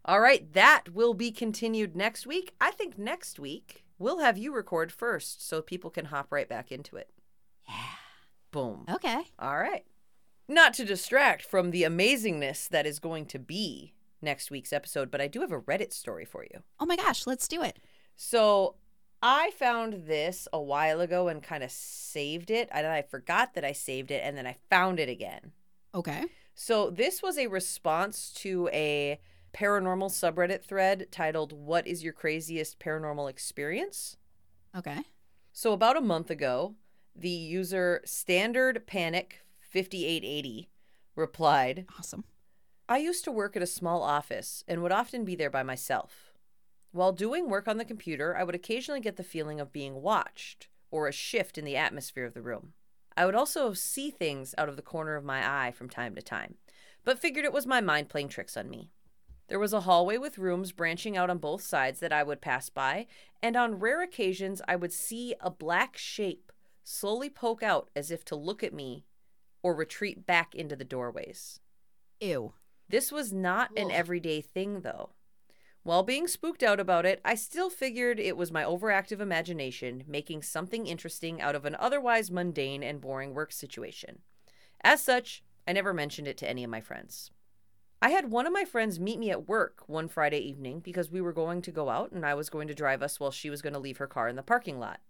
[SPEAKER 2] All right, that will be continued next week. I think next week we'll have you record first so people can hop right back into it.
[SPEAKER 1] yeah,
[SPEAKER 2] Boom.
[SPEAKER 1] okay.
[SPEAKER 2] All right. Not to distract from the amazingness that is going to be next week's episode, but I do have a Reddit story for you.
[SPEAKER 1] Oh my gosh, let's do it.
[SPEAKER 2] So I found this a while ago and kind of saved it. And I forgot that I saved it and then I found it again.
[SPEAKER 1] Okay.
[SPEAKER 2] So this was a response to a paranormal subreddit thread titled What is your craziest paranormal experience?
[SPEAKER 1] Okay.
[SPEAKER 2] So about a month ago, the user Standard Panic 5880 replied,
[SPEAKER 1] Awesome.
[SPEAKER 2] I used to work at a small office and would often be there by myself. While doing work on the computer, I would occasionally get the feeling of being watched or a shift in the atmosphere of the room. I would also see things out of the corner of my eye from time to time, but figured it was my mind playing tricks on me. There was a hallway with rooms branching out on both sides that I would pass by, and on rare occasions I would see a black shape slowly poke out as if to look at me or retreat back into the doorways.
[SPEAKER 1] Ew.
[SPEAKER 2] This was not an everyday thing, though. While being spooked out about it, I still figured it was my overactive imagination making something interesting out of an otherwise mundane and boring work situation. As such, I never mentioned it to any of my friends. I had one of my friends meet me at work one Friday evening because we were going to go out and I was going to drive us while she was going to leave her car in the parking lot.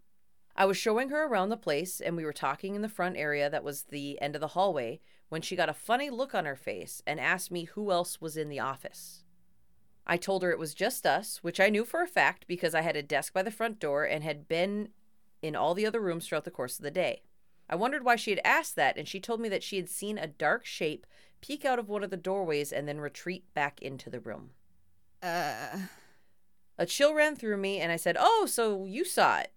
[SPEAKER 2] I was showing her around the place and we were talking in the front area that was the end of the hallway when she got a funny look on her face and asked me who else was in the office. I told her it was just us, which I knew for a fact because I had a desk by the front door and had been in all the other rooms throughout the course of the day. I wondered why she had asked that, and she told me that she had seen a dark shape peek out of one of the doorways and then retreat back into the room.
[SPEAKER 1] Uh.
[SPEAKER 2] A chill ran through me, and I said, Oh, so you saw it.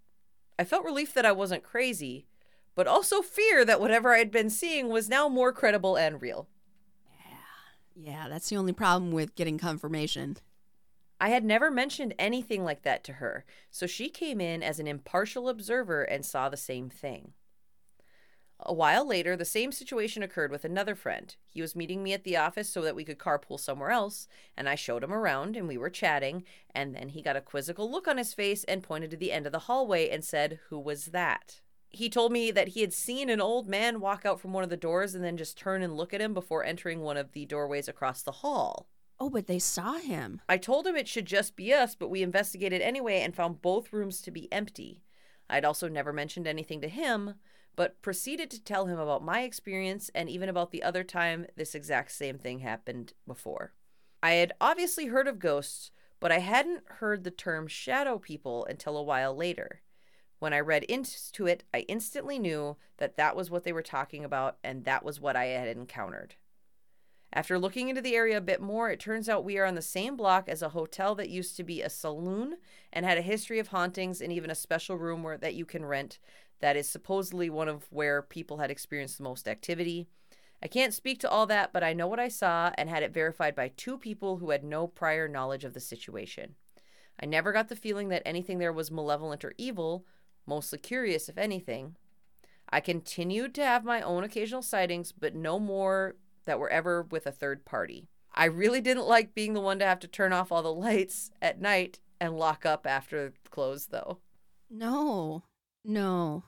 [SPEAKER 2] I felt relief that I wasn't crazy, but also fear that whatever I had been seeing was now more credible and real.
[SPEAKER 1] Yeah, that's the only problem with getting confirmation.
[SPEAKER 2] I had never mentioned anything like that to her, so she came in as an impartial observer and saw the same thing. A while later, the same situation occurred with another friend. He was meeting me at the office so that we could carpool somewhere else, and I showed him around and we were chatting, and then he got a quizzical look on his face and pointed to the end of the hallway and said, Who was that? He told me that he had seen an old man walk out from one of the doors and then just turn and look at him before entering one of the doorways across the hall.
[SPEAKER 1] Oh, but they saw him.
[SPEAKER 2] I told him it should just be us, but we investigated anyway and found both rooms to be empty. I'd also never mentioned anything to him, but proceeded to tell him about my experience and even about the other time this exact same thing happened before. I had obviously heard of ghosts, but I hadn't heard the term shadow people until a while later. When I read into it, I instantly knew that that was what they were talking about and that was what I had encountered. After looking into the area a bit more, it turns out we are on the same block as a hotel that used to be a saloon and had a history of hauntings and even a special room where that you can rent that is supposedly one of where people had experienced the most activity. I can't speak to all that, but I know what I saw and had it verified by two people who had no prior knowledge of the situation. I never got the feeling that anything there was malevolent or evil, mostly curious if anything. I continued to have my own occasional sightings, but no more that were ever with a third party. I really didn't like being the one to have to turn off all the lights at night and lock up after close, though.
[SPEAKER 1] No, no.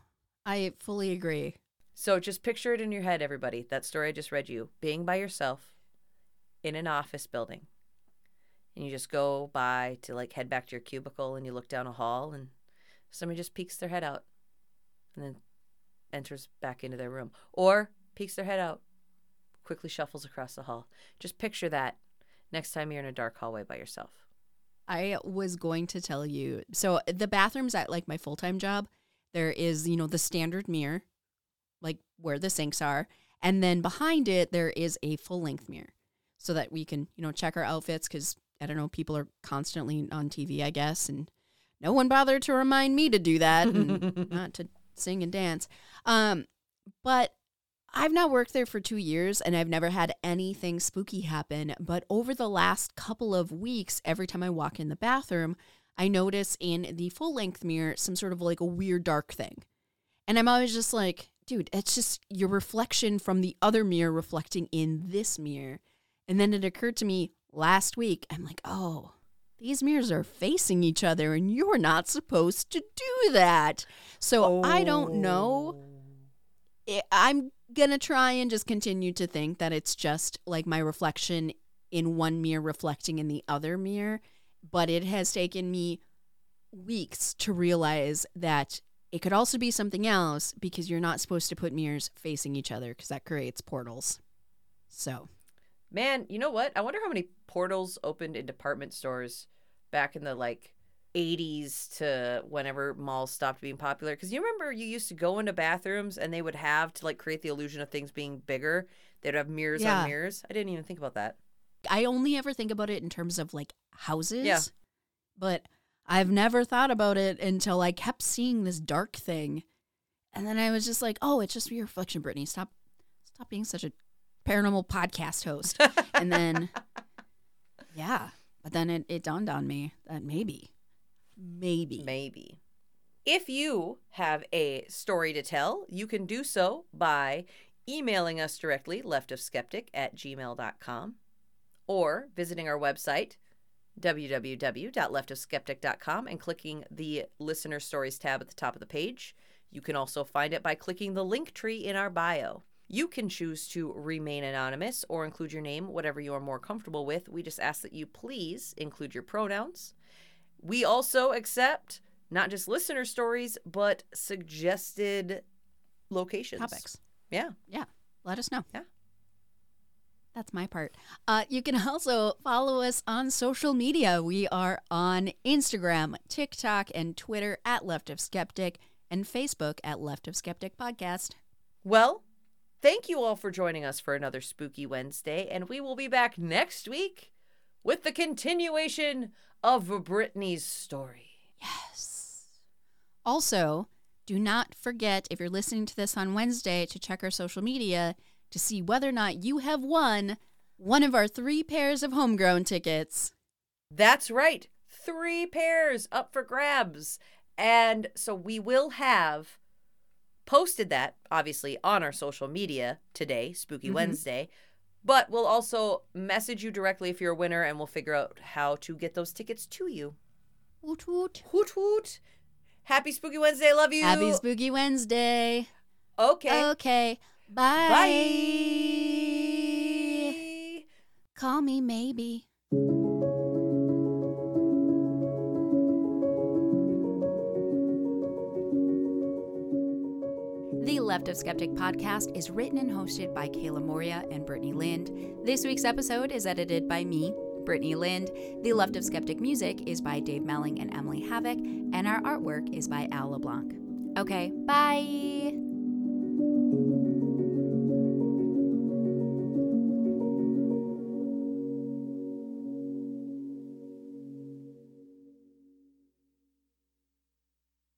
[SPEAKER 1] I fully agree.
[SPEAKER 2] So just picture it in your head, everybody. That story I just read you being by yourself in an office building. And you just go by to like head back to your cubicle and you look down a hall and somebody just peeks their head out and then enters back into their room. Or peeks their head out, quickly shuffles across the hall. Just picture that next time you're in a dark hallway by yourself.
[SPEAKER 1] I was going to tell you. So the bathrooms at like my full time job, there is you know the standard mirror, like where the sinks are, and then behind it there is a full length mirror, so that we can you know check our outfits because I don't know people are constantly on TV I guess, and no one bothered to remind me to do that and not to sing and dance. Um, but I've now worked there for two years and I've never had anything spooky happen. But over the last couple of weeks, every time I walk in the bathroom, I notice in the full length mirror some sort of like a weird dark thing. And I'm always just like, dude, it's just your reflection from the other mirror reflecting in this mirror. And then it occurred to me last week, I'm like, oh, these mirrors are facing each other and you're not supposed to do that. So I don't know. I'm going to try and just continue to think that it's just like my reflection in one mirror reflecting in the other mirror. But it has taken me weeks to realize that it could also be something else because you're not supposed to put mirrors facing each other because that creates portals. So,
[SPEAKER 2] Man, you know what? I wonder how many portals opened in department stores back in the like 80s to whenever malls stopped being popular. Because you remember you used to go into bathrooms and they would have to like create the illusion of things being bigger. They'd have mirrors
[SPEAKER 1] Yeah.
[SPEAKER 2] on mirrors. I didn't even think about that.
[SPEAKER 1] I only ever think about it in terms of like houses.
[SPEAKER 2] Yeah.
[SPEAKER 1] But I've never thought about it until I kept seeing this dark thing. And then I was just like, oh, it's just your reflection, Brittany. Stop stop being such a paranormal podcast host. and then yeah. But then it, it dawned on me that maybe, maybe.
[SPEAKER 2] Maybe. If you have a story to tell, you can do so by emailing us directly, leftofskeptic at gmail.com, or visiting our website, www.leftofskeptic.com, and clicking the Listener Stories tab at the top of the page. You can also find it by clicking the link tree in our bio. You can choose to remain anonymous or include your name, whatever you are more comfortable with. We just ask that you please include your pronouns. We also accept not just listener stories, but suggested locations.
[SPEAKER 1] Topics.
[SPEAKER 2] Yeah.
[SPEAKER 1] Yeah. Let us know.
[SPEAKER 2] Yeah.
[SPEAKER 1] That's my part. Uh, you can also follow us on social media. We are on Instagram, TikTok, and Twitter at Left of Skeptic, and Facebook at Left of Skeptic Podcast.
[SPEAKER 2] Well, thank you all for joining us for another Spooky Wednesday, and we will be back next week with the continuation of Brittany's story.
[SPEAKER 1] Yes. Also, do not forget if you're listening to this on Wednesday to check our social media to see whether or not you have won one of our three pairs of homegrown tickets.
[SPEAKER 2] That's right. Three pairs up for grabs. And so we will have posted that, obviously, on our social media today, Spooky
[SPEAKER 1] Mhm.
[SPEAKER 2] Wednesday. But we'll also message you directly if you're a winner and we'll figure out how to get those tickets to you.
[SPEAKER 1] Woot woot.
[SPEAKER 2] Hoot hoot. Happy Spooky Wednesday. Love you.
[SPEAKER 1] Happy Spooky Wednesday.
[SPEAKER 2] Okay.
[SPEAKER 1] Okay. Bye.
[SPEAKER 2] Bye.
[SPEAKER 1] Call me maybe. Left of Skeptic podcast is written and hosted by Kayla Moria and Brittany Lind. This week's episode is edited by me, Brittany Lind. The Left of Skeptic music is by Dave Melling and Emily Havoc, and our artwork is by Al LeBlanc. Okay, bye.